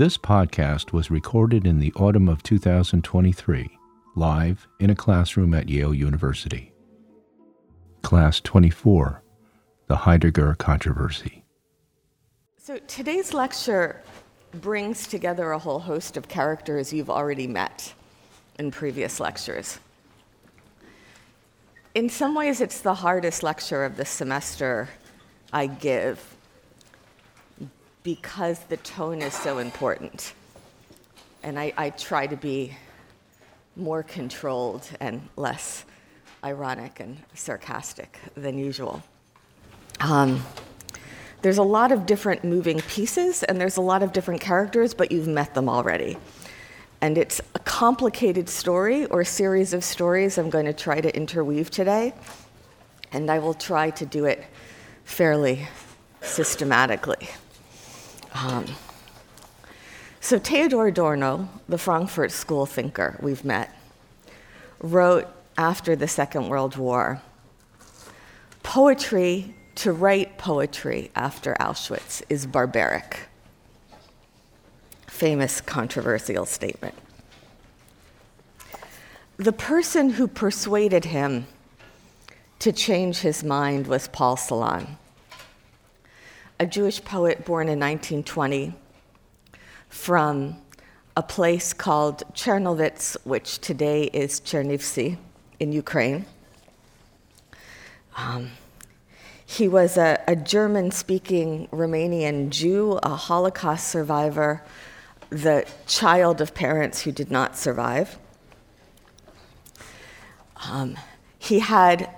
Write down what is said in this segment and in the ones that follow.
This podcast was recorded in the autumn of 2023, live in a classroom at Yale University. Class 24 The Heidegger Controversy. So today's lecture brings together a whole host of characters you've already met in previous lectures. In some ways, it's the hardest lecture of the semester I give because the tone is so important. And I, I try to be more controlled and less ironic and sarcastic than usual. Um, there's a lot of different moving pieces and there's a lot of different characters, but you've met them already. And it's a complicated story or series of stories I'm going to try to interweave today. And I will try to do it fairly systematically. Um, so, Theodor Adorno, the Frankfurt School thinker we've met, wrote after the Second World War Poetry, to write poetry after Auschwitz is barbaric. Famous controversial statement. The person who persuaded him to change his mind was Paul Celan a Jewish poet born in 1920 from a place called Czernowitz, which today is Chernivtsi in Ukraine. Um, he was a, a German speaking Romanian Jew, a Holocaust survivor, the child of parents who did not survive. Um, he had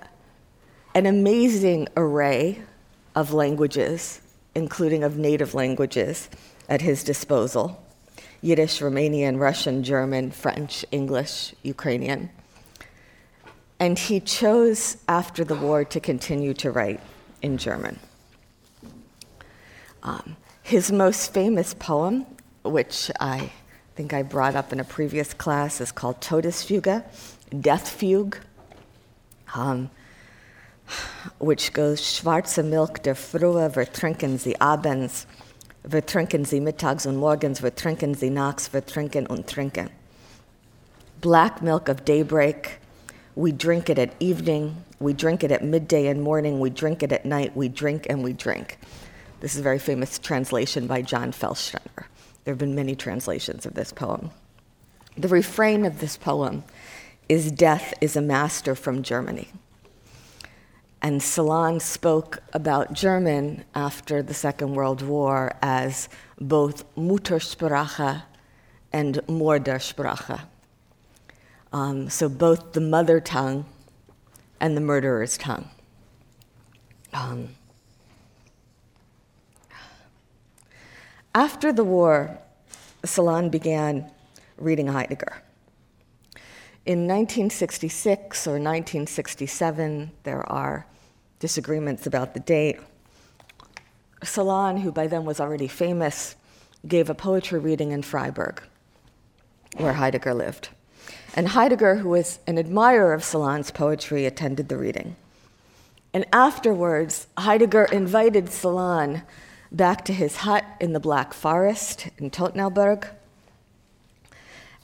an amazing array of languages including of native languages, at his disposal Yiddish, Romanian, Russian, German, French, English, Ukrainian. And he chose after the war to continue to write in German. Um, his most famous poem, which I think I brought up in a previous class, is called Todesfuge, Death Fugue. Um, which goes schwarze Milch der Frühe, wir trinken sie abends, wir trinken sie mittags und morgens, wir trinken sie nachts, wir trinken und trinken. Black milk of daybreak, we drink it at evening, we drink it at midday and morning, we drink it at night, we drink and we drink. This is a very famous translation by John Felstiner. There have been many translations of this poem. The refrain of this poem is Death is a master from Germany. And Celan spoke about German after the Second World War as both Muttersprache and Mördersprache. Um, so both the mother tongue and the murderer's tongue. Um, after the war, Celan began reading Heidegger. In 1966 or 1967, there are disagreements about the date. Celan, who by then was already famous, gave a poetry reading in Freiburg, where Heidegger lived. And Heidegger, who was an admirer of Celan's poetry, attended the reading. And afterwards, Heidegger invited Celan back to his hut in the Black Forest in Todtnauberg.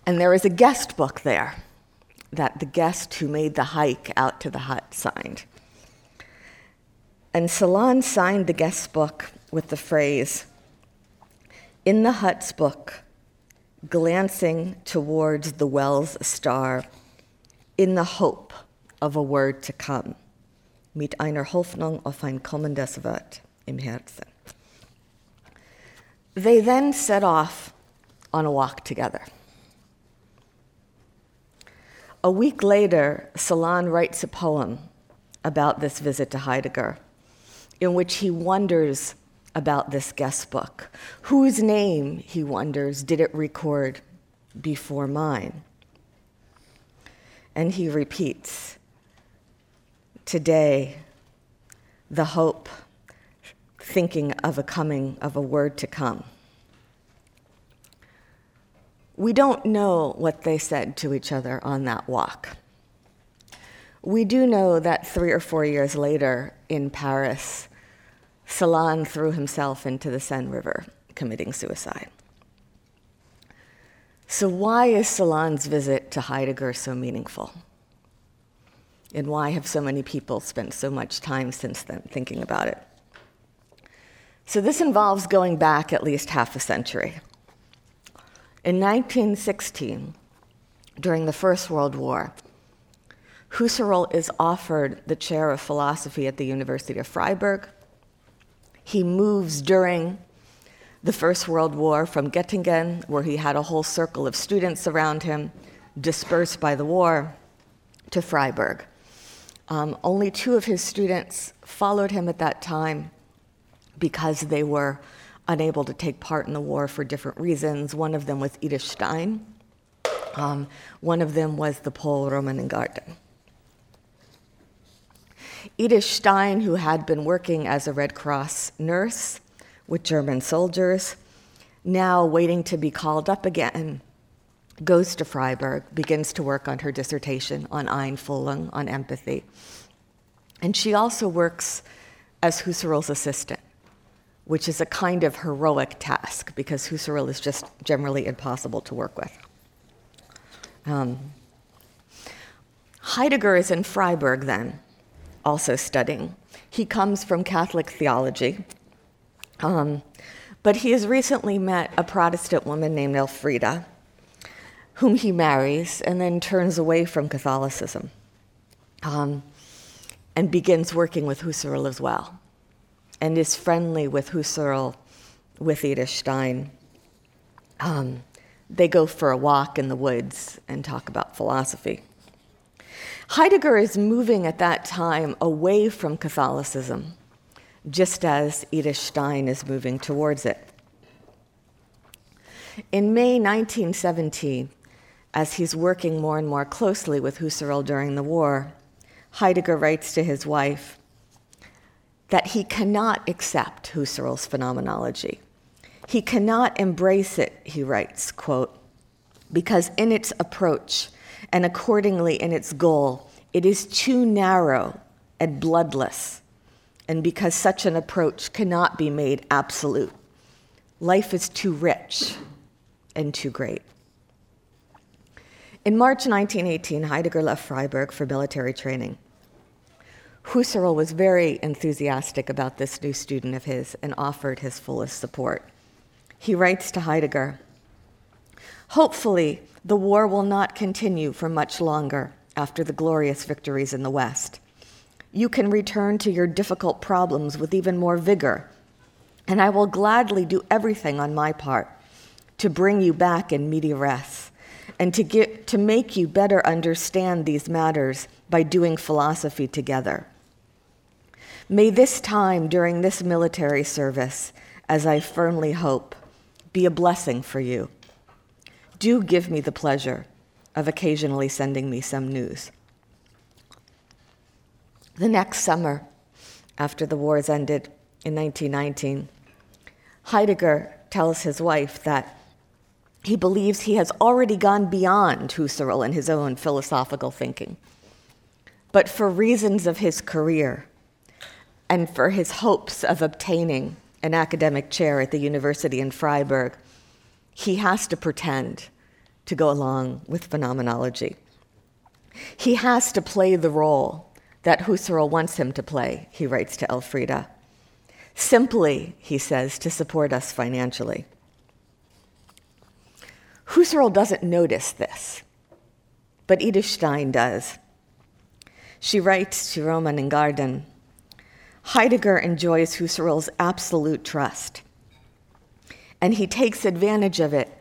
And there is a guest book there that the guest who made the hike out to the hut signed. And Celan signed the guest book with the phrase, In the hut's book, glancing towards the well's star, in the hope of a word to come, mit einer Hoffnung auf ein kommendes Wort im Herzen. They then set off on a walk together. A week later, Celan writes a poem about this visit to Heidegger in which he wonders about this guest book. Whose name, he wonders, did it record before mine? And he repeats Today, the hope, thinking of a coming, of a word to come. We don't know what they said to each other on that walk. We do know that three or four years later in Paris, Celan threw himself into the Seine River, committing suicide. So, why is Celan's visit to Heidegger so meaningful? And why have so many people spent so much time since then thinking about it? So, this involves going back at least half a century. In 1916, during the First World War, Husserl is offered the chair of philosophy at the University of Freiburg. He moves during the First World War from Göttingen, where he had a whole circle of students around him, dispersed by the war, to Freiburg. Um, only two of his students followed him at that time because they were unable to take part in the war for different reasons. One of them was Edith Stein, um, one of them was the Pole Roman Ingarden. Edith Stein, who had been working as a Red Cross nurse with German soldiers, now waiting to be called up again, goes to Freiburg, begins to work on her dissertation on Einfühlung, on empathy. And she also works as Husserl's assistant, which is a kind of heroic task because Husserl is just generally impossible to work with. Um, Heidegger is in Freiburg then, also studying. He comes from Catholic theology, um, but he has recently met a Protestant woman named Elfriede, whom he marries and then turns away from Catholicism um, and begins working with Husserl as well, and is friendly with Husserl, with Edith Stein. Um, they go for a walk in the woods and talk about philosophy. Heidegger is moving at that time away from Catholicism, just as Edith Stein is moving towards it. In May 1917, as he's working more and more closely with Husserl during the war, Heidegger writes to his wife that he cannot accept Husserl's phenomenology. He cannot embrace it, he writes, quote, because in its approach and accordingly in its goal, it is too narrow and bloodless, and because such an approach cannot be made absolute. Life is too rich and too great. In March 1918, Heidegger left Freiburg for military training. Husserl was very enthusiastic about this new student of his and offered his fullest support he writes to Heidegger Hopefully, the war will not continue for much longer after the glorious victories in the West. You can return to your difficult problems with even more vigor, and I will gladly do everything on my part to bring you back in media res and to, get, to make you better understand these matters by doing philosophy together. May this time during this military service, as I firmly hope, be a blessing for you. Do give me the pleasure of occasionally sending me some news. The next summer, after the wars ended in 1919, Heidegger tells his wife that he believes he has already gone beyond Husserl in his own philosophical thinking. But for reasons of his career and for his hopes of obtaining an academic chair at the university in Freiburg, he has to pretend to go along with phenomenology. He has to play the role that Husserl wants him to play, he writes to Elfriede. Simply, he says, to support us financially. Husserl doesn't notice this, but Edith Stein does. She writes to Roman Ingarden Heidegger enjoys Husserl's absolute trust, and he takes advantage of it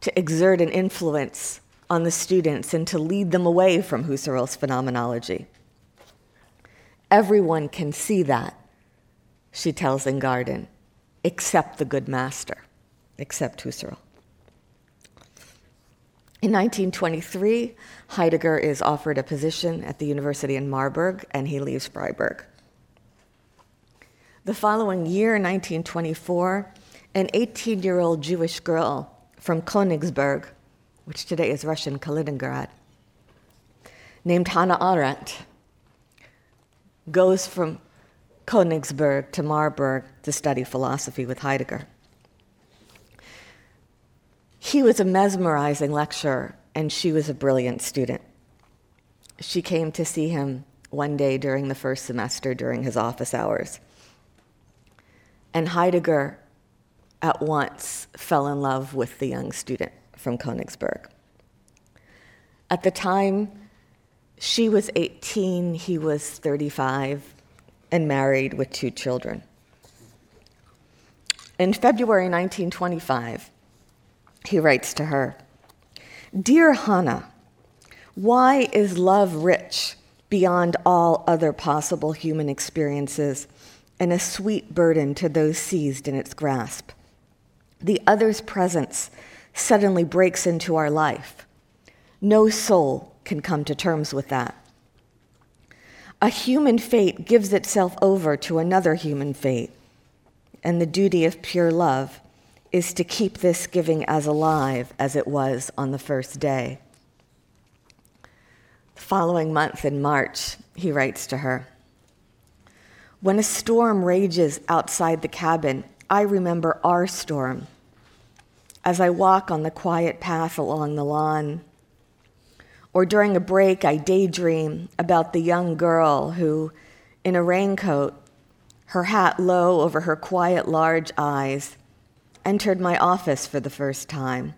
to exert an influence on the students and to lead them away from Husserl's phenomenology. Everyone can see that, she tells Ingarden, except the good master, except Husserl. In 1923, Heidegger is offered a position at the university in Marburg and he leaves Freiburg. The following year, 1924, an 18 year old Jewish girl from Königsberg, which today is Russian Kaliningrad, named Hannah Arendt, goes from Königsberg to Marburg to study philosophy with Heidegger. He was a mesmerizing lecturer, and she was a brilliant student. She came to see him one day during the first semester during his office hours. And Heidegger at once fell in love with the young student from Königsberg. At the time, she was 18, he was 35, and married with two children. In February 1925, he writes to her Dear Hannah, why is love rich beyond all other possible human experiences and a sweet burden to those seized in its grasp? The other's presence suddenly breaks into our life. No soul can come to terms with that. A human fate gives itself over to another human fate, and the duty of pure love is to keep this giving as alive as it was on the first day. The following month, in March, he writes to her When a storm rages outside the cabin, I remember our storm. As I walk on the quiet path along the lawn, or during a break, I daydream about the young girl who, in a raincoat, her hat low over her quiet large eyes, entered my office for the first time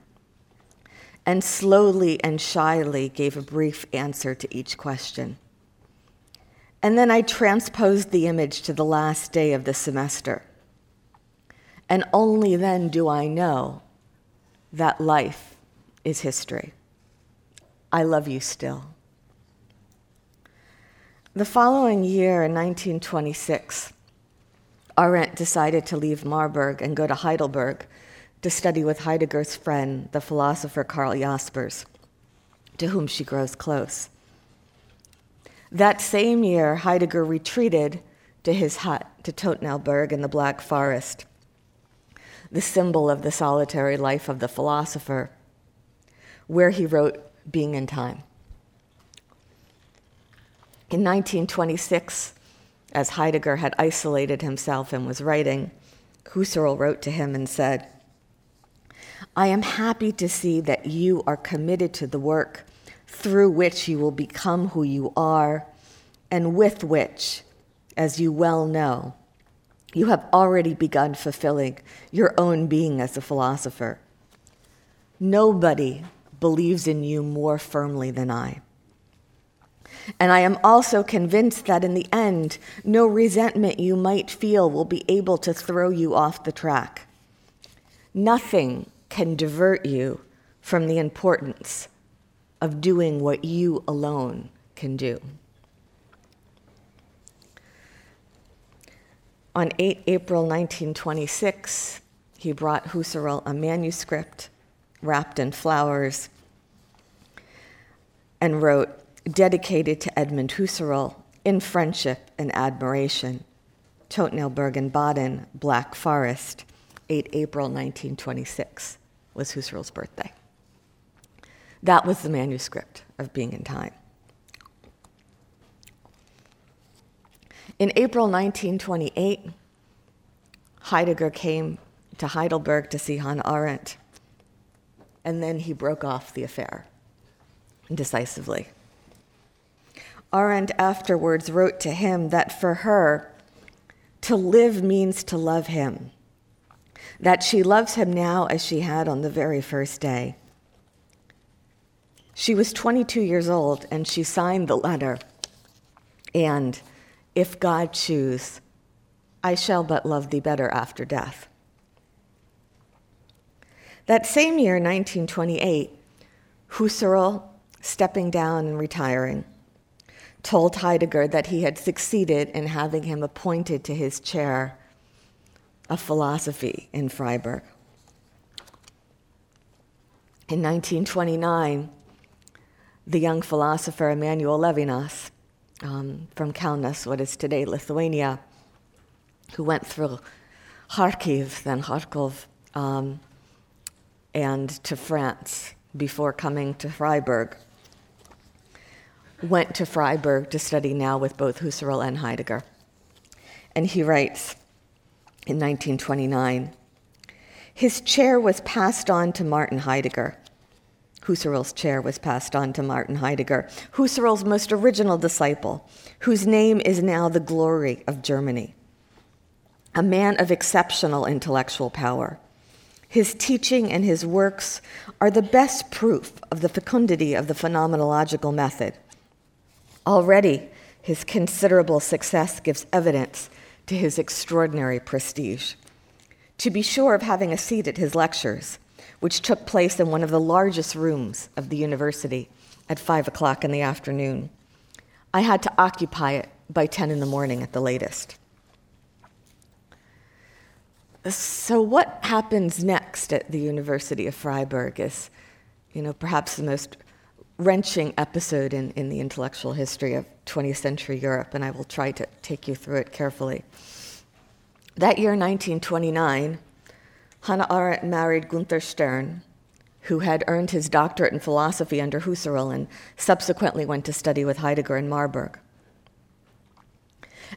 and slowly and shyly gave a brief answer to each question. And then I transposed the image to the last day of the semester. And only then do I know that life is history. I love you still. The following year, in 1926, Arendt decided to leave Marburg and go to Heidelberg to study with Heidegger's friend, the philosopher Karl Jaspers, to whom she grows close. That same year, Heidegger retreated to his hut to Todtnauberg in the Black Forest, the symbol of the solitary life of the philosopher, where he wrote Being and Time. In 1926, as Heidegger had isolated himself and was writing, Husserl wrote to him and said, I am happy to see that you are committed to the work through which you will become who you are, and with which, as you well know, you have already begun fulfilling your own being as a philosopher. Nobody believes in you more firmly than I. And I am also convinced that in the end, no resentment you might feel will be able to throw you off the track. Nothing can divert you from the importance of doing what you alone can do. On 8 April 1926, he brought Husserl a manuscript wrapped in flowers and wrote, dedicated to Edmund Husserl in friendship and admiration. Todtnauberg and Baden, Black Forest, 8 April 1926 was Husserl's birthday. That was the manuscript of Being and Time. In April 1928, Heidegger came to Heidelberg to see Hannah Arendt, and then he broke off the affair decisively. Arendt afterwards wrote to him that for her, to live means to love him, that she loves him now as she had on the very first day. She was 22 years old and she signed the letter. And if God choose, I shall but love thee better after death. That same year, 1928, Husserl, stepping down and retiring, told Heidegger that he had succeeded in having him appointed to his chair of philosophy in Freiburg. In 1929, the young philosopher Emanuel Levinas um, from Kaunas, what is today Lithuania, who went through Kharkiv, then Kharkov, um, and to France before coming to Freiburg, went to Freiburg to study now with both Husserl and Heidegger. And he writes in 1929 His chair was passed on to Martin Heidegger. Husserl's chair was passed on to Martin Heidegger, Husserl's most original disciple, whose name is now the glory of Germany. A man of exceptional intellectual power. His teaching and his works are the best proof of the fecundity of the phenomenological method. Already, his considerable success gives evidence to his extraordinary prestige. To be sure of having a seat at his lectures, which took place in one of the largest rooms of the university at 5 o'clock in the afternoon. I had to occupy it by 10 in the morning at the latest. So, what happens next at the University of Freiburg is, you know, perhaps the most wrenching episode in, in the intellectual history of 20th century Europe, and I will try to take you through it carefully. That year, 1929, Hannah Arendt married Gunther Stern, who had earned his doctorate in philosophy under Husserl and subsequently went to study with Heidegger in Marburg.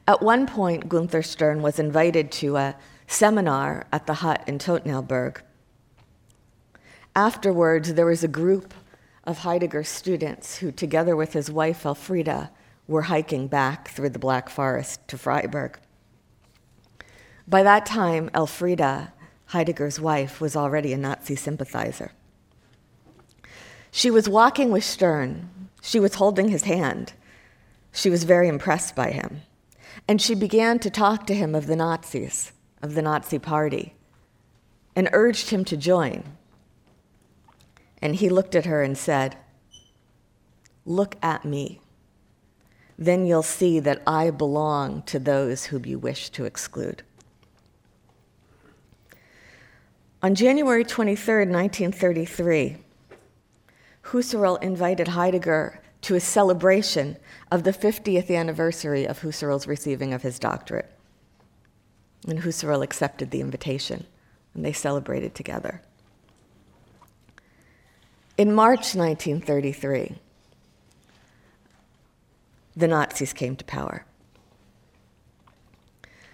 At one point, Gunther Stern was invited to a seminar at the hut in Todtnauberg. Afterwards, there was a group of Heidegger students who, together with his wife Elfriede, were hiking back through the Black Forest to Freiburg. By that time, Elfriede Heidegger's wife, was already a Nazi sympathizer. She was walking with Stern. She was holding his hand. She was very impressed by him. And she began to talk to him of the Nazis, of the Nazi Party, and urged him to join. And he looked at her and said, Look at me. Then you'll see that I belong to those whom you wish to exclude. On January 23, 1933, Husserl invited Heidegger to a celebration of the 50th anniversary of Husserl's receiving of his doctorate. And Husserl accepted the invitation, and they celebrated together. In March 1933, the Nazis came to power.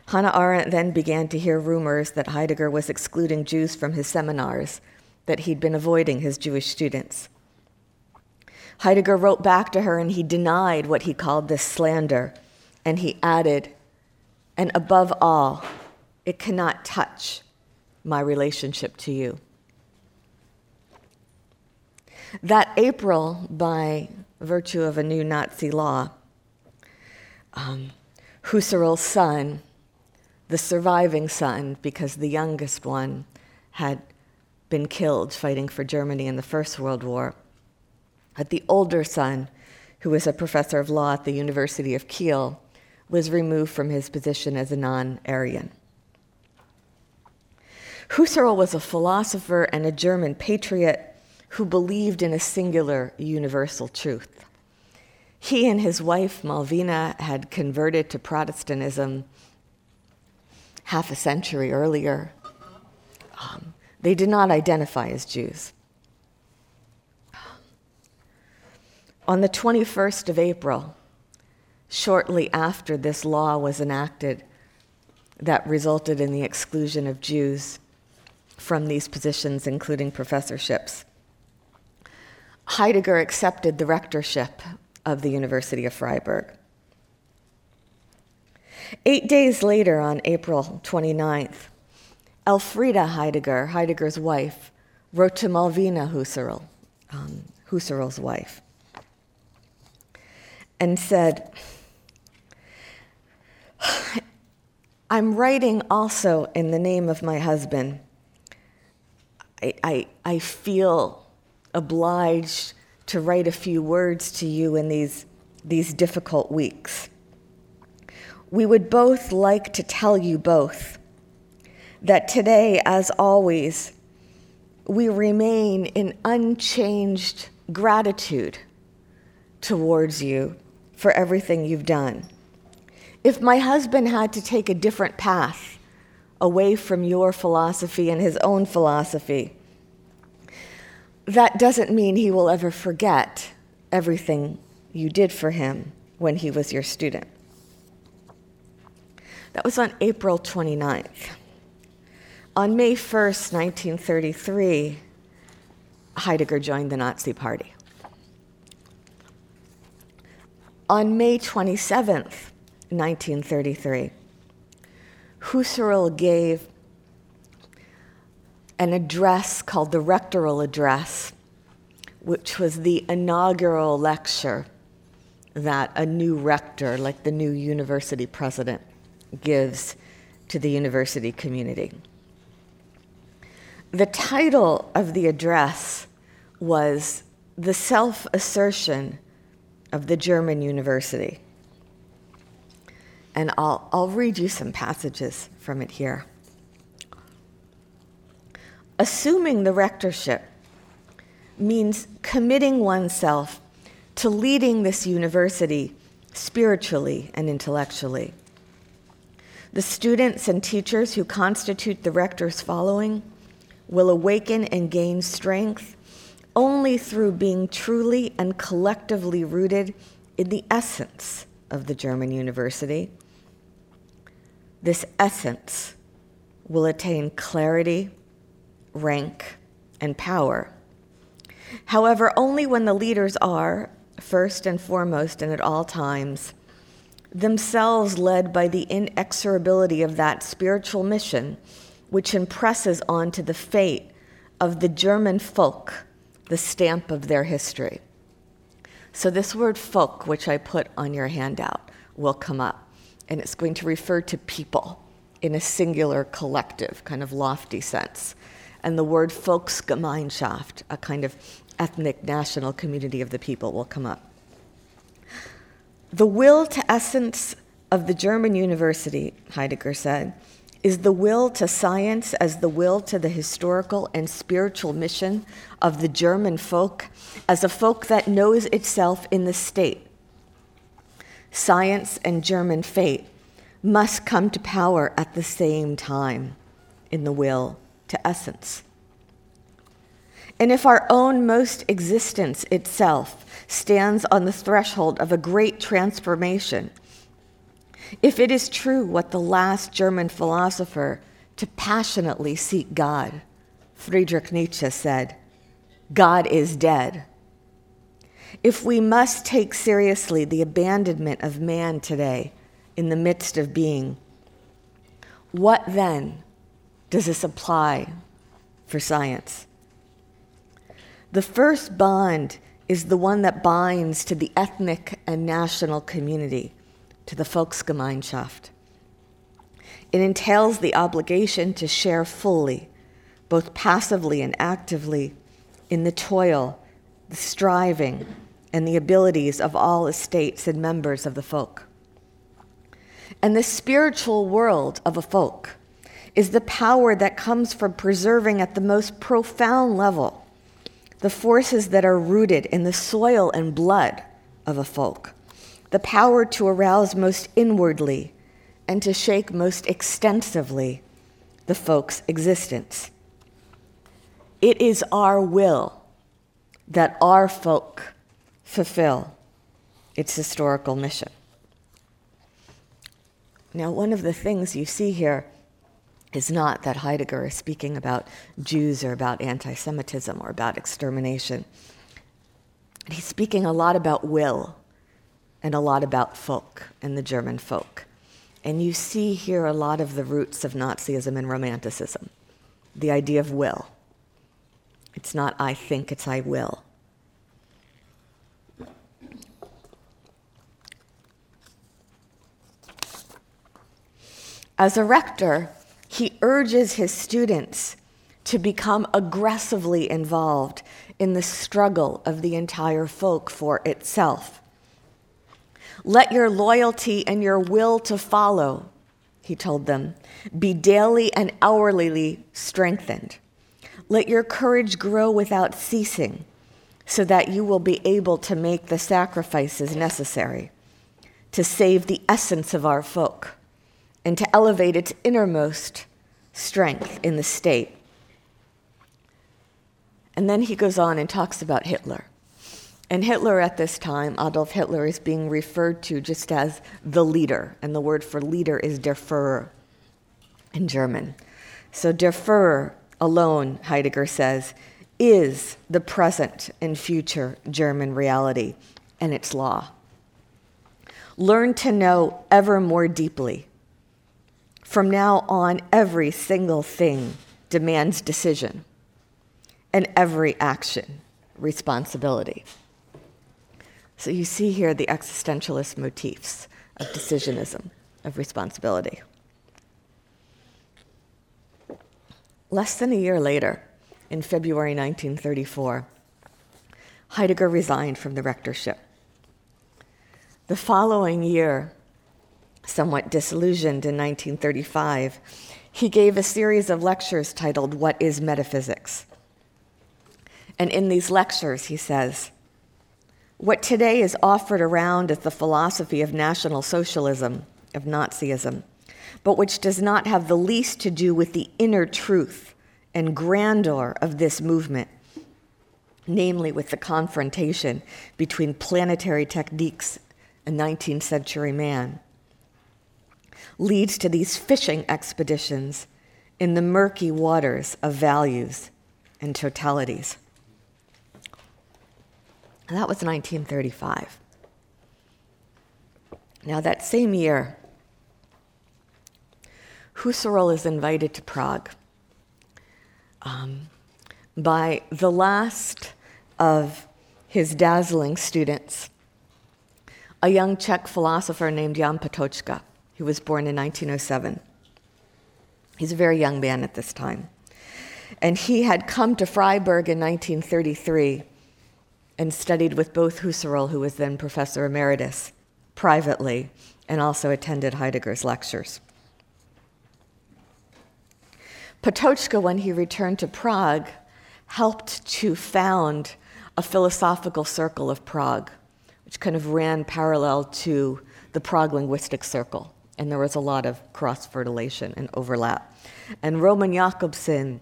Hannah Arendt then began to hear rumors that Heidegger was excluding Jews from his seminars, that he'd been avoiding his Jewish students. Heidegger wrote back to her and he denied what he called this slander, and he added, and above all, it cannot touch my relationship to you. That April, by virtue of a new Nazi law, um, Husserl's son, the surviving son, because the youngest one had been killed fighting for Germany in the First World War. But the older son, who was a professor of law at the University of Kiel, was removed from his position as a non Aryan. Husserl was a philosopher and a German patriot who believed in a singular universal truth. He and his wife, Malvina, had converted to Protestantism half a century earlier. Um, they did not identify as Jews. On the 21st of April, shortly after this law was enacted that resulted in the exclusion of Jews from these positions, including professorships, Heidegger accepted the rectorship of the University of Freiburg. Eight days later, on April 29th, Elfriede Heidegger, Heidegger's wife, wrote to Malvina Husserl, um, Husserl's wife, and said, I'm writing also in the name of my husband. I, I, I feel obliged to write a few words to you in these, these difficult weeks we would both like to tell you both that today, as always, we remain in unchanged gratitude towards you for everything you've done. If my husband had to take a different path away from your philosophy and his own philosophy, that doesn't mean he will ever forget everything you did for him when he was your student. That was on April 29th. On May 1st, 1933, Heidegger joined the Nazi Party. On May 27th, 1933, Husserl gave an address called the Rectoral Address, which was the inaugural lecture that a new rector, like the new university president, gives to the university community. The title of the address was The Self Assertion of the German University. And I'll, I'll read you some passages from it here. Assuming the rectorship means committing oneself to leading this university spiritually and intellectually. The students and teachers who constitute the rector's following will awaken and gain strength only through being truly and collectively rooted in the essence of the German university. This essence will attain clarity, rank, and power. However, only when the leaders are, first and foremost and at all times, themselves led by the inexorability of that spiritual mission which impresses onto the fate of the German folk the stamp of their history. So, this word folk, which I put on your handout, will come up, and it's going to refer to people in a singular collective, kind of lofty sense. And the word Volksgemeinschaft, a kind of ethnic national community of the people, will come up. The will to essence of the German university, Heidegger said, is the will to science as the will to the historical and spiritual mission of the German folk as a folk that knows itself in the state. Science and German fate must come to power at the same time in the will to essence. And if our own most existence itself stands on the threshold of a great transformation, if it is true what the last German philosopher to passionately seek God, Friedrich Nietzsche said, God is dead. If we must take seriously the abandonment of man today in the midst of being, what then does this apply for science? The first bond is the one that binds to the ethnic and national community, to the Volksgemeinschaft. It entails the obligation to share fully, both passively and actively, in the toil, the striving, and the abilities of all estates and members of the folk. And the spiritual world of a folk is the power that comes from preserving at the most profound level the forces that are rooted in the soil and blood of a folk, the power to arouse most inwardly and to shake most extensively the folk's existence. It is our will that our folk fulfill its historical mission. Now, one of the things you see here is not that Heidegger is speaking about Jews or about anti Semitism or about extermination. He's speaking a lot about will and a lot about folk and the German folk. And you see here a lot of the roots of Nazism and Romanticism the idea of will. It's not I think, it's I will. As a rector, he urges his students to become aggressively involved in the struggle of the entire folk for itself. Let your loyalty and your will to follow, he told them, be daily and hourly strengthened. Let your courage grow without ceasing, so that you will be able to make the sacrifices necessary to save the essence of our folk and to elevate its innermost strength in the state. And then he goes on and talks about Hitler. And Hitler at this time, Adolf Hitler, is being referred to just as the leader. And the word for leader is der Führer in German. So, der Führer alone, Heidegger says, is the present and future German reality and its law. Learn to know ever more deeply. From now on, every single thing demands decision, and every action, responsibility. So you see here the existentialist motifs of decisionism, of responsibility. Less than a year later, in February 1934, Heidegger resigned from the rectorship. The following year, somewhat disillusioned in 1935, he gave a series of lectures titled What is Metaphysics? And in these lectures, he says, What today is offered around is the philosophy of National Socialism, of Nazism, but which does not have the least to do with the inner truth and grandeur of this movement, namely with the confrontation between planetary techniques and 19th century man, leads to these fishing expeditions in the murky waters of values and totalities. And that was 1935. Now, that same year, Husserl is invited to Prague um, by the last of his dazzling students, a young Czech philosopher named Jan Patočka, who was born in 1907. He's a very young man at this time. And he had come to Freiburg in 1933 and studied with both Husserl, who was then professor emeritus, privately, and also attended Heidegger's lectures. Patočka, when he returned to Prague, helped to found a philosophical circle of Prague, which kind of ran parallel to the Prague Linguistic Circle. And there was a lot of cross fertilization and overlap. And Roman Jakobson,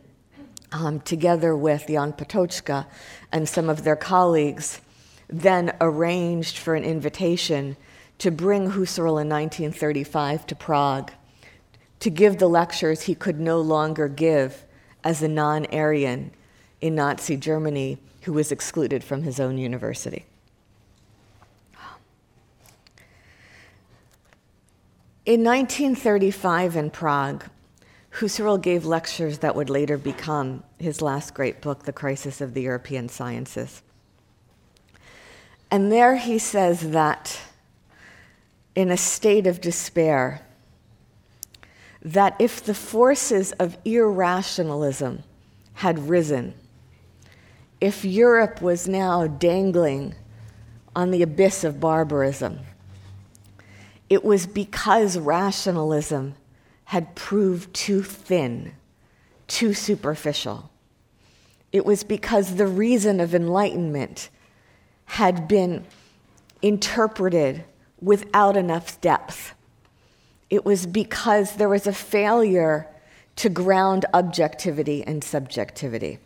um, together with Jan Patočka and some of their colleagues, then arranged for an invitation to bring Husserl in 1935 to Prague to give the lectures he could no longer give as a non Aryan in Nazi Germany who was excluded from his own university. In 1935 in Prague, Husserl gave lectures that would later become his last great book, The Crisis of the European Sciences. And there he says that in a state of despair, that if the forces of irrationalism had risen, if Europe was now dangling on the abyss of barbarism, it was because rationalism had proved too thin, too superficial. It was because the reason of enlightenment had been interpreted without enough depth it was because there was a failure to ground objectivity and subjectivity.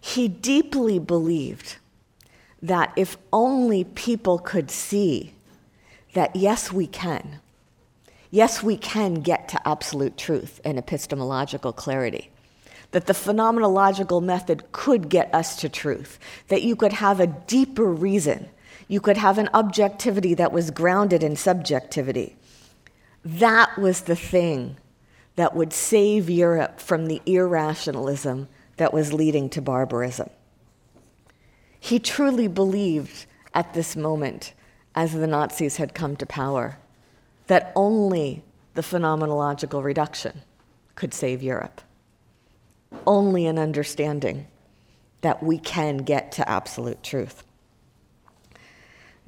He deeply believed that if only people could see that, yes, we can. Yes, we can get to absolute truth and epistemological clarity. That the phenomenological method could get us to truth. That you could have a deeper reason you could have an objectivity that was grounded in subjectivity. That was the thing that would save Europe from the irrationalism that was leading to barbarism. He truly believed at this moment, as the Nazis had come to power, that only the phenomenological reduction could save Europe. Only an understanding that we can get to absolute truth.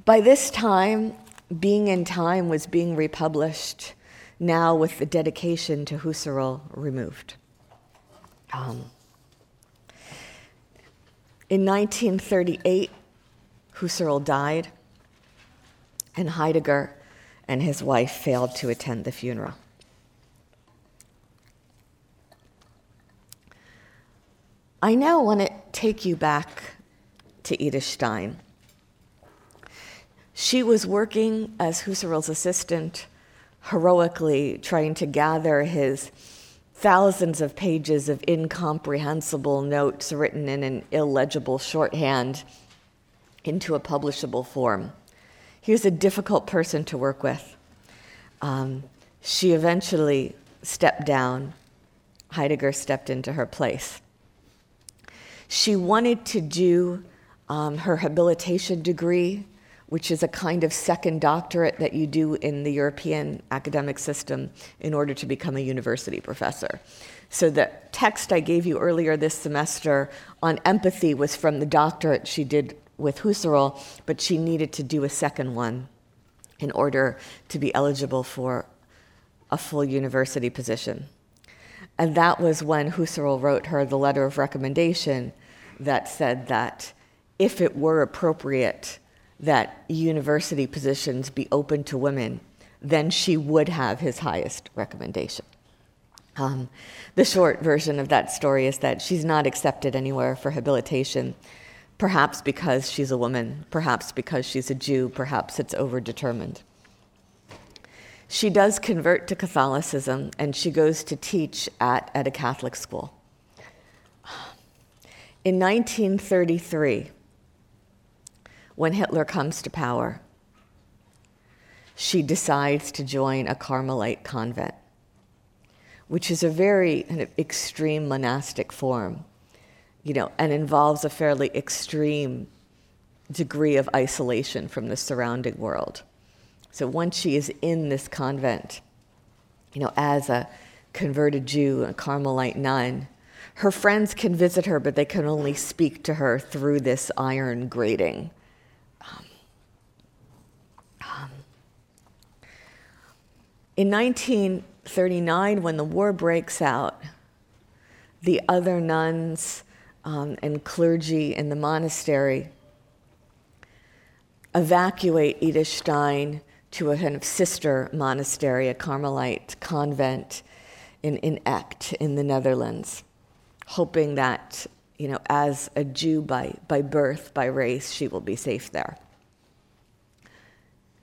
By this time, Being and Time was being republished, now with the dedication to Husserl removed. Um, in 1938, Husserl died, and Heidegger and his wife failed to attend the funeral. I now want to take you back to Edith Stein. She was working as Husserl's assistant, heroically trying to gather his thousands of pages of incomprehensible notes written in an illegible shorthand into a publishable form. He was a difficult person to work with. Um, she eventually stepped down. Heidegger stepped into her place. She wanted to do um, her habilitation degree which is a kind of second doctorate that you do in the European academic system in order to become a university professor. So the text I gave you earlier this semester on empathy was from the doctorate she did with Husserl, but she needed to do a second one in order to be eligible for a full university position. And that was when Husserl wrote her the letter of recommendation that said that if it were appropriate, that university positions be open to women, then she would have his highest recommendation. Um, the short version of that story is that she's not accepted anywhere for habilitation, perhaps because she's a woman, perhaps because she's a Jew, perhaps it's overdetermined. She does convert to Catholicism and she goes to teach at, at a Catholic school. In 1933, when Hitler comes to power, she decides to join a Carmelite convent, which is a very kind of extreme monastic form, you know, and involves a fairly extreme degree of isolation from the surrounding world. So once she is in this convent, you know, as a converted Jew, a Carmelite nun, her friends can visit her, but they can only speak to her through this iron grating um, um, In 1939, when the war breaks out, the other nuns um, and clergy in the monastery evacuate Edith Stein to a kind of sister monastery, a Carmelite convent in, in Echt in the Netherlands, hoping that, you know, as a Jew by, by birth, by race, she will be safe there.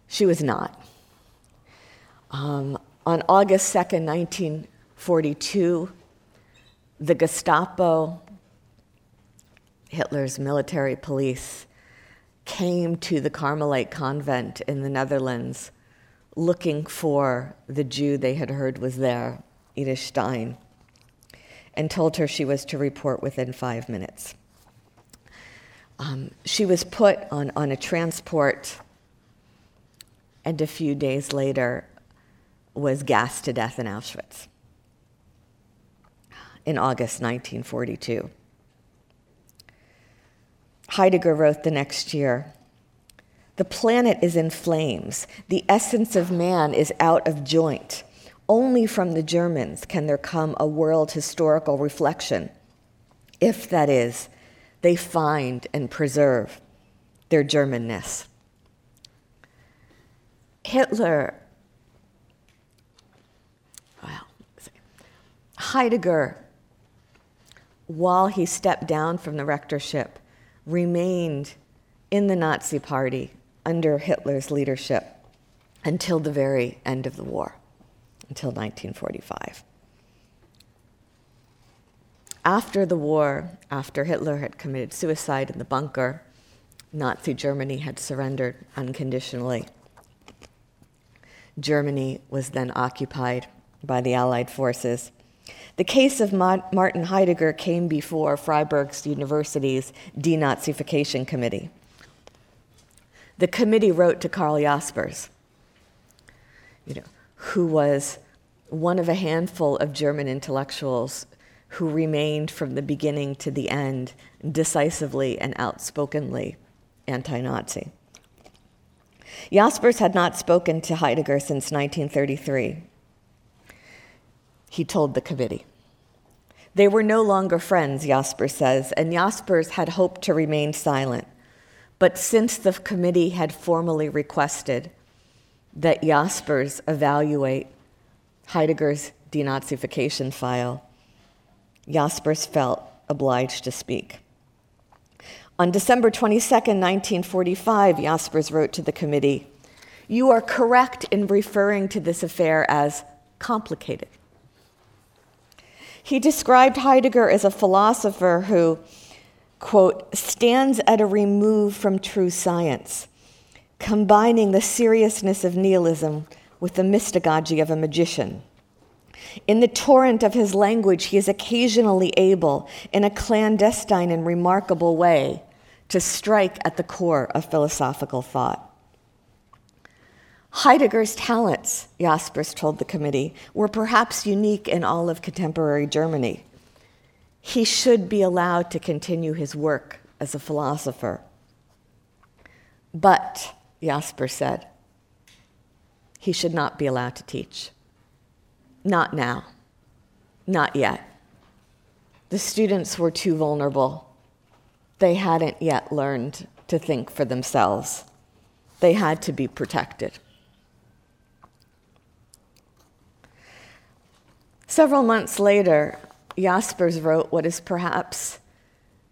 She was not. Um, on August 2nd, 1942, the Gestapo, Hitler's military police, came to the Carmelite convent in the Netherlands looking for the Jew they had heard was there, Edith Stein, and told her she was to report within five minutes. Um, she was put on, on a transport, and a few days later, was gassed to death in Auschwitz in August 1942. Heidegger wrote the next year The planet is in flames. The essence of man is out of joint. Only from the Germans can there come a world historical reflection, if that is, they find and preserve their Germanness. Hitler well, Heidegger, while he stepped down from the rectorship, remained in the Nazi Party under Hitler's leadership until the very end of the war, until 1945. After the war, after Hitler had committed suicide in the bunker, Nazi Germany had surrendered unconditionally. Germany was then occupied by the Allied forces. The case of Martin Heidegger came before Freiburg University's denazification committee. The committee wrote to Karl Jaspers, you know, who was one of a handful of German intellectuals who remained from the beginning to the end decisively and outspokenly anti Nazi. Jaspers had not spoken to Heidegger since 1933 he told the committee. They were no longer friends, Jaspers says, and Jaspers had hoped to remain silent. But since the committee had formally requested that Jaspers evaluate Heidegger's denazification file, Jaspers felt obliged to speak. On December 22, 1945, Jaspers wrote to the committee You are correct in referring to this affair as complicated. He described Heidegger as a philosopher who, quote, stands at a remove from true science, combining the seriousness of nihilism with the mystagogy of a magician. In the torrent of his language, he is occasionally able, in a clandestine and remarkable way, to strike at the core of philosophical thought. Heidegger's talents, Jaspers told the committee, were perhaps unique in all of contemporary Germany. He should be allowed to continue his work as a philosopher. But, Jaspers said, he should not be allowed to teach. Not now. Not yet. The students were too vulnerable. They hadn't yet learned to think for themselves. They had to be protected. Several months later, Jaspers wrote what is perhaps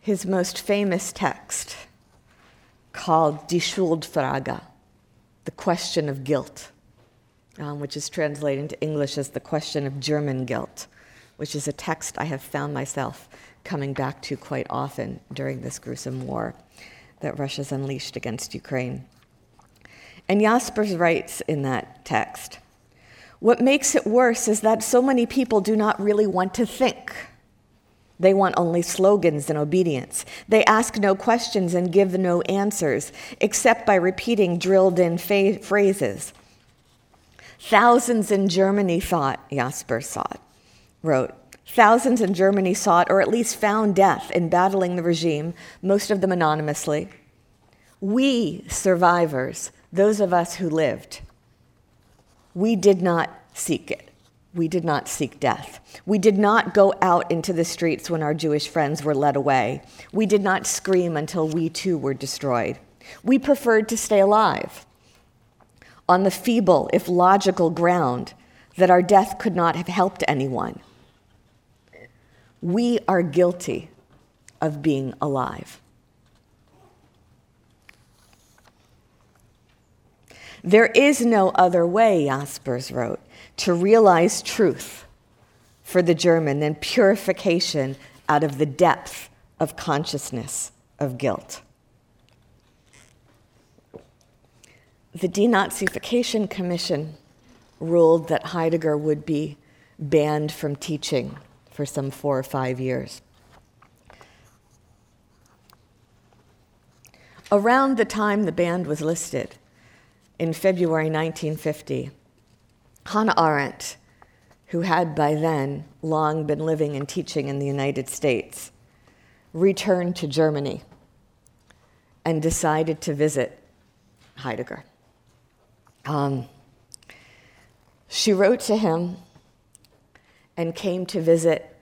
his most famous text called Die Schuldfrage, the question of guilt, um, which is translated into English as the question of German guilt, which is a text I have found myself coming back to quite often during this gruesome war that Russia's unleashed against Ukraine. And Jaspers writes in that text what makes it worse is that so many people do not really want to think. They want only slogans and obedience. They ask no questions and give no answers, except by repeating drilled in fa- phrases. Thousands in Germany thought, Jaspers thought, wrote, thousands in Germany sought or at least found death in battling the regime, most of them anonymously. We survivors, those of us who lived, we did not seek it. We did not seek death. We did not go out into the streets when our Jewish friends were led away. We did not scream until we too were destroyed. We preferred to stay alive on the feeble, if logical ground that our death could not have helped anyone. We are guilty of being alive. There is no other way, Jaspers wrote, to realize truth for the German than purification out of the depth of consciousness of guilt. The Denazification Commission ruled that Heidegger would be banned from teaching for some four or five years. Around the time the ban was listed, in February 1950. Hannah Arendt, who had by then long been living and teaching in the United States, returned to Germany and decided to visit Heidegger. Um, she wrote to him and came to visit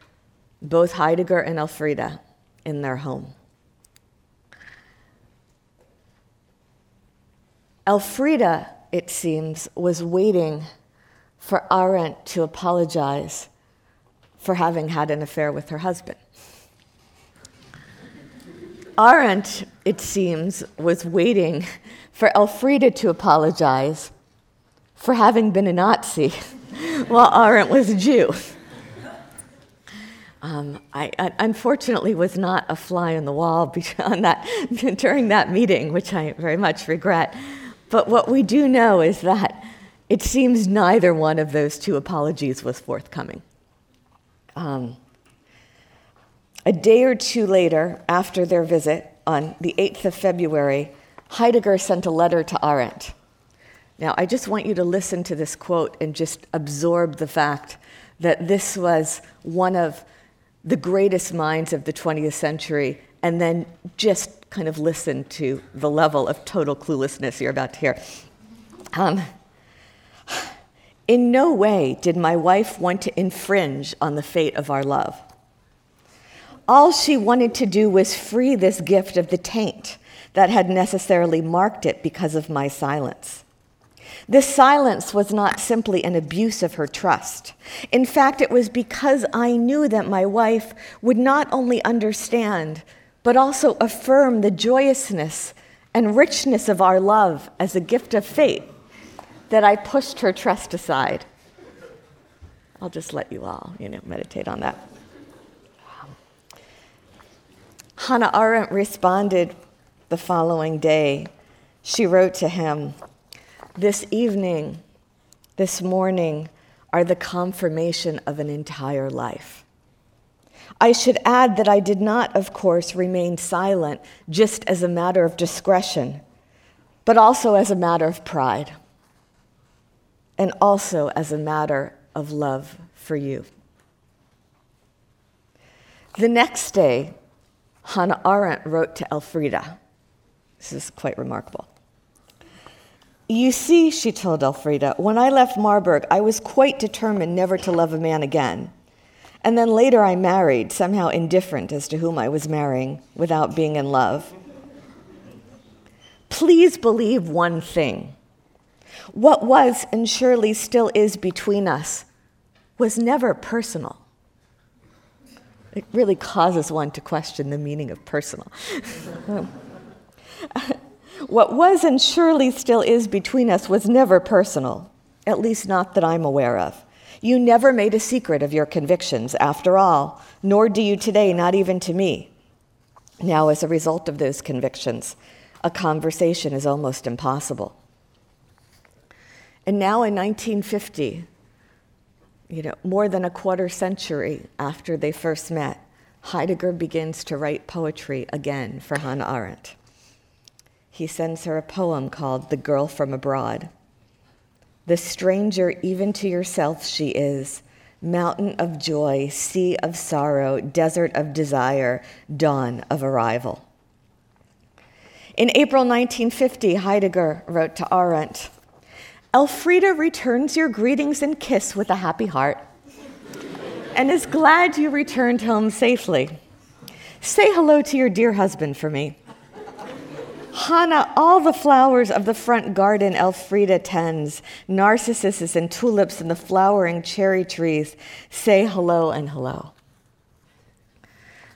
both Heidegger and Elfriede in their home. Elfriede, it seems, was waiting for Arendt to apologize for having had an affair with her husband. Arendt, it seems, was waiting for Elfriede to apologize for having been a Nazi while Arendt was a Jew. Um, I, I, unfortunately was not a fly on the wall on that, during that meeting, which I very much regret. But what we do know is that it seems neither one of those two apologies was forthcoming. Um, a day or two later, after their visit, on the 8th of February, Heidegger sent a letter to Arendt. Now, I just want you to listen to this quote and just absorb the fact that this was one of the greatest minds of the 20th century, and then just kind of listen to the level of total cluelessness you're about to hear. Um, in no way did my wife want to infringe on the fate of our love. All she wanted to do was free this gift of the taint that had necessarily marked it because of my silence. This silence was not simply an abuse of her trust. In fact, it was because I knew that my wife would not only understand, but also affirm the joyousness and richness of our love as a gift of fate that I pushed her trust aside. I'll just let you all, you know, meditate on that. Hannah Arendt responded the following day. She wrote to him, This evening, this morning, are the confirmation of an entire life. I should add that I did not, of course, remain silent just as a matter of discretion, but also as a matter of pride, and also as a matter of love for you. The next day, Hannah Arendt wrote to Elfriede. This is quite remarkable. You see, she told Elfriede, when I left Marburg, I was quite determined never to love a man again. And then later I married, somehow indifferent as to whom I was marrying, without being in love. Please believe one thing. What was and surely still is between us was never personal. It really causes one to question the meaning of personal. what was and surely still is between us was never personal, at least not that I'm aware of. You never made a secret of your convictions, after all, nor do you today, not even to me. Now, as a result of those convictions, a conversation is almost impossible. And now in 1950, you know, more than a quarter century after they first met, Heidegger begins to write poetry again for Hannah Arendt. He sends her a poem called The Girl from Abroad. The stranger even to yourself she is, mountain of joy, sea of sorrow, desert of desire, dawn of arrival. In April 1950, Heidegger wrote to Arendt Elfriede returns your greetings and kiss with a happy heart and is glad you returned home safely. Say hello to your dear husband for me. Hannah, all the flowers of the front garden Elfriede tends, narcissuses and tulips and the flowering cherry trees, say hello and hello.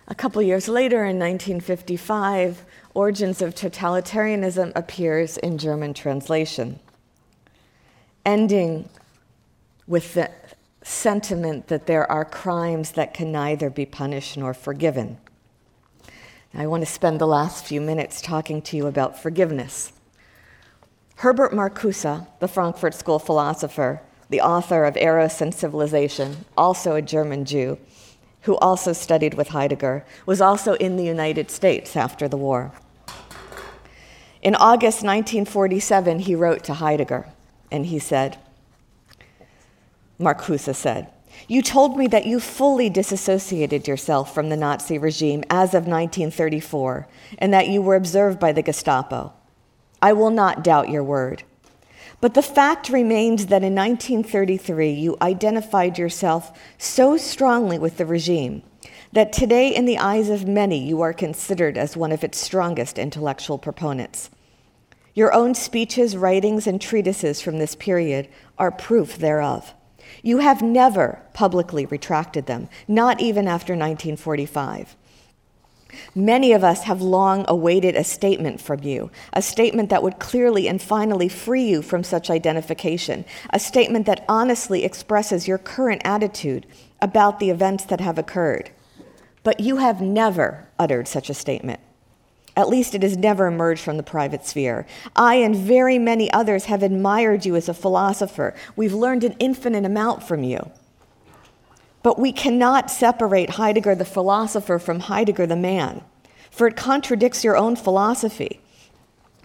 A couple years later, in 1955, Origins of Totalitarianism appears in German translation ending with the sentiment that there are crimes that can neither be punished nor forgiven. I want to spend the last few minutes talking to you about forgiveness. Herbert Marcuse, the Frankfurt School philosopher, the author of Eros and Civilization, also a German Jew, who also studied with Heidegger, was also in the United States after the war. In August 1947, he wrote to Heidegger and he said, Marcuse said, You told me that you fully disassociated yourself from the Nazi regime as of 1934 and that you were observed by the Gestapo. I will not doubt your word. But the fact remains that in 1933 you identified yourself so strongly with the regime that today, in the eyes of many, you are considered as one of its strongest intellectual proponents. Your own speeches, writings, and treatises from this period are proof thereof. You have never publicly retracted them, not even after 1945. Many of us have long awaited a statement from you, a statement that would clearly and finally free you from such identification, a statement that honestly expresses your current attitude about the events that have occurred. But you have never uttered such a statement. At least it has never emerged from the private sphere. I and very many others have admired you as a philosopher. We've learned an infinite amount from you. But we cannot separate Heidegger the philosopher from Heidegger the man, for it contradicts your own philosophy.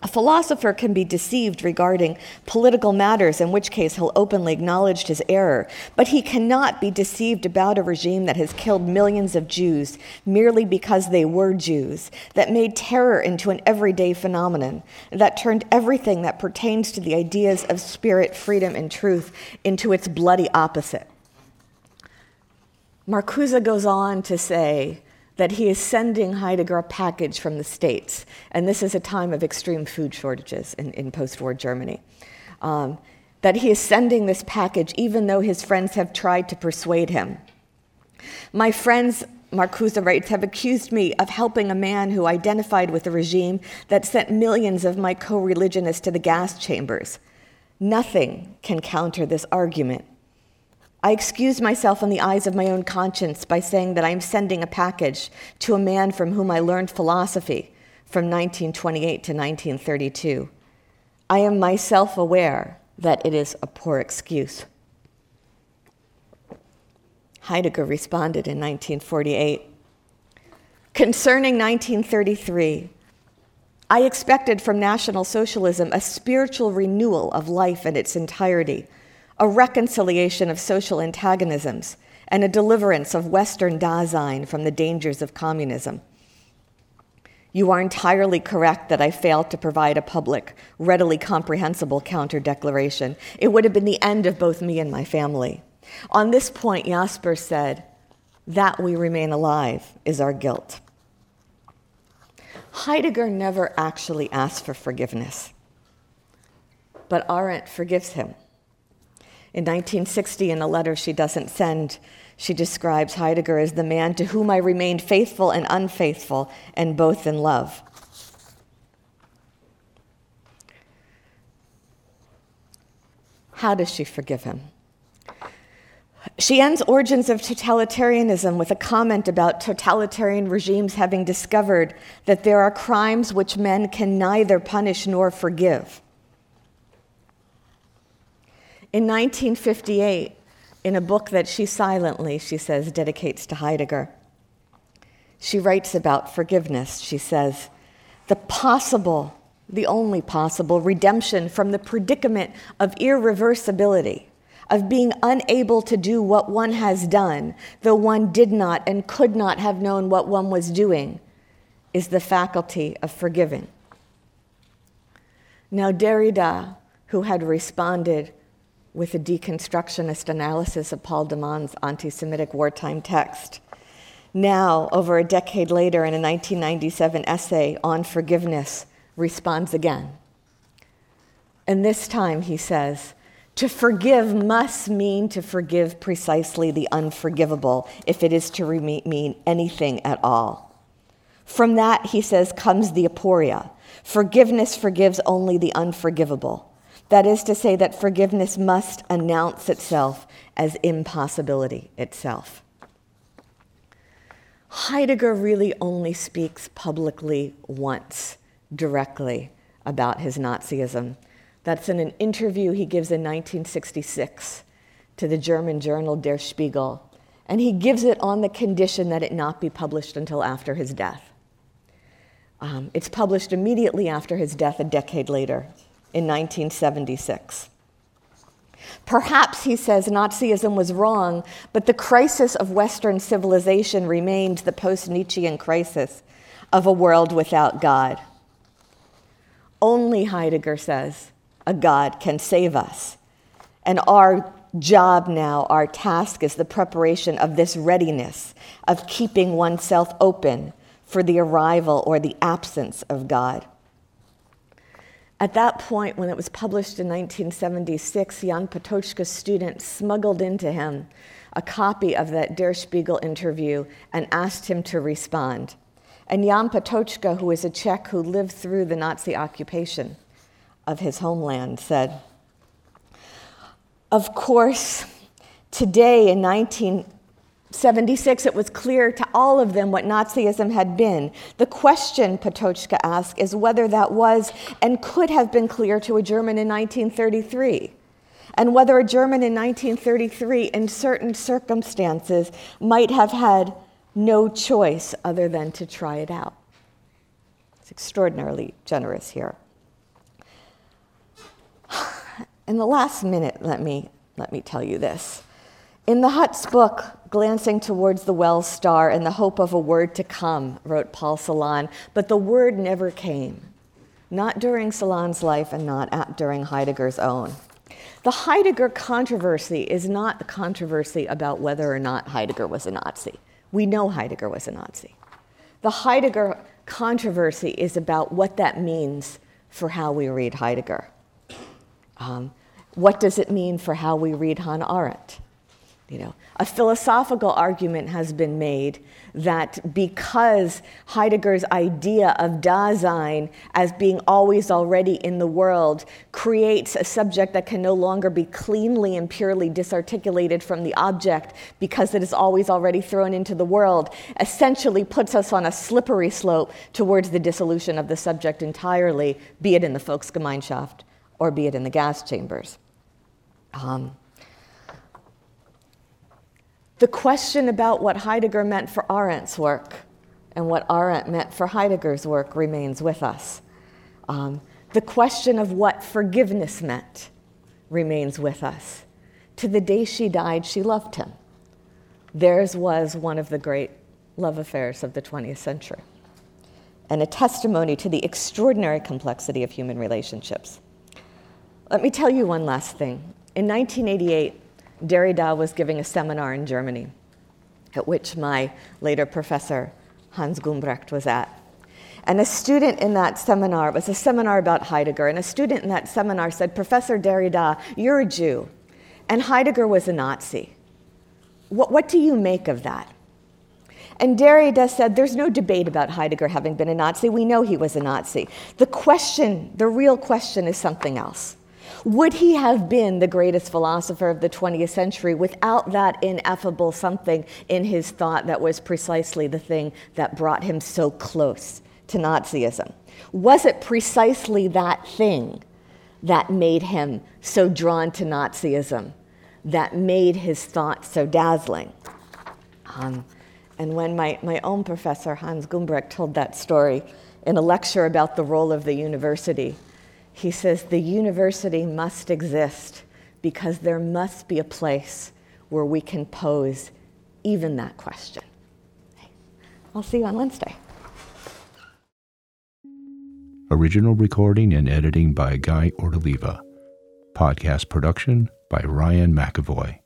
A philosopher can be deceived regarding political matters, in which case he'll openly acknowledge his error, but he cannot be deceived about a regime that has killed millions of Jews merely because they were Jews, that made terror into an everyday phenomenon, that turned everything that pertains to the ideas of spirit, freedom, and truth into its bloody opposite. Marcuse goes on to say, that he is sending Heidegger a package from the States. And this is a time of extreme food shortages in, in post war Germany. Um, that he is sending this package even though his friends have tried to persuade him. My friends, Marcuse writes, have accused me of helping a man who identified with the regime that sent millions of my co religionists to the gas chambers. Nothing can counter this argument. I excuse myself in the eyes of my own conscience by saying that I am sending a package to a man from whom I learned philosophy from 1928 to 1932. I am myself aware that it is a poor excuse. Heidegger responded in 1948 Concerning 1933, I expected from National Socialism a spiritual renewal of life in its entirety, a reconciliation of social antagonisms, and a deliverance of Western Dasein from the dangers of communism. You are entirely correct that I failed to provide a public, readily comprehensible counter declaration. It would have been the end of both me and my family. On this point, Jaspers said, That we remain alive is our guilt. Heidegger never actually asked for forgiveness, but Arendt forgives him. In 1960, in a letter she doesn't send, she describes Heidegger as the man to whom I remained faithful and unfaithful, and both in love. How does she forgive him? She ends Origins of Totalitarianism with a comment about totalitarian regimes having discovered that there are crimes which men can neither punish nor forgive. In 1958, in a book that she silently, she says, dedicates to Heidegger, she writes about forgiveness. She says, the possible, the only possible redemption from the predicament of irreversibility of being unable to do what one has done, though one did not and could not have known what one was doing, is the faculty of forgiving. Now, Derrida, who had responded with a deconstructionist analysis of Paul de Man's anti Semitic wartime text, now, over a decade later, in a 1997 essay on forgiveness, responds again. And this time he says, to forgive must mean to forgive precisely the unforgivable, if it is to mean anything at all. From that, he says, comes the aporia. Forgiveness forgives only the unforgivable. That is to say, that forgiveness must announce itself as impossibility itself. Heidegger really only speaks publicly once, directly, about his Nazism that's in an interview he gives in 1966 to the German journal Der Spiegel, and he gives it on the condition that it not be published until after his death. Um, it's published immediately after his death, a decade later, in 1976. Perhaps, he says, Nazism was wrong, but the crisis of Western civilization remained the post Nietzschean crisis of a world without God. Only, Heidegger says, a God can save us. And our job now, our task is the preparation of this readiness of keeping oneself open for the arrival or the absence of God. At that point, when it was published in 1976, Jan Patočka's student smuggled into him a copy of that Der Spiegel interview and asked him to respond. And Jan Patočka, who was a Czech who lived through the Nazi occupation, of his homeland said, Of course, today in 1976, it was clear to all of them what Nazism had been. The question, Patočka asked, is whether that was and could have been clear to a German in 1933 and whether a German in 1933, in certain circumstances, might have had no choice other than to try it out. It's extraordinarily generous here. In the last minute, let me, let me tell you this. In the Hut's book, Glancing Towards the Well Star in the Hope of a Word to Come, wrote Paul Celan, but the word never came. Not during Celan's life and not at, during Heidegger's own. The Heidegger controversy is not the controversy about whether or not Heidegger was a Nazi. We know Heidegger was a Nazi. The Heidegger controversy is about what that means for how we read Heidegger. Um, what does it mean for how we read Hannah Arendt? You know, a philosophical argument has been made that because Heidegger's idea of Dasein as being always already in the world creates a subject that can no longer be cleanly and purely disarticulated from the object because it is always already thrown into the world, essentially puts us on a slippery slope towards the dissolution of the subject entirely, be it in the Volksgemeinschaft or be it in the gas chambers. Um, the question about what Heidegger meant for Arendt's work and what Arendt meant for Heidegger's work remains with us. Um, the question of what forgiveness meant remains with us. To the day she died, she loved him. Theirs was one of the great love affairs of the 20th century and a testimony to the extraordinary complexity of human relationships. Let me tell you one last thing. In 1988, Derrida was giving a seminar in Germany, at which my later professor, Hans Gumbrecht, was at. And a student in that seminar, it was a seminar about Heidegger, and a student in that seminar said, Professor Derrida, you're a Jew, and Heidegger was a Nazi. What, what do you make of that? And Derrida said, There's no debate about Heidegger having been a Nazi. We know he was a Nazi. The question, the real question, is something else. Would he have been the greatest philosopher of the 20th century without that ineffable something in his thought that was precisely the thing that brought him so close to Nazism? Was it precisely that thing that made him so drawn to Nazism, that made his thought so dazzling? Um, and when my, my own professor, Hans Gumbrecht, told that story in a lecture about the role of the university, he says the university must exist because there must be a place where we can pose even that question. I'll see you on Wednesday. Original recording and editing by Guy Ortoliva. Podcast production by Ryan McAvoy.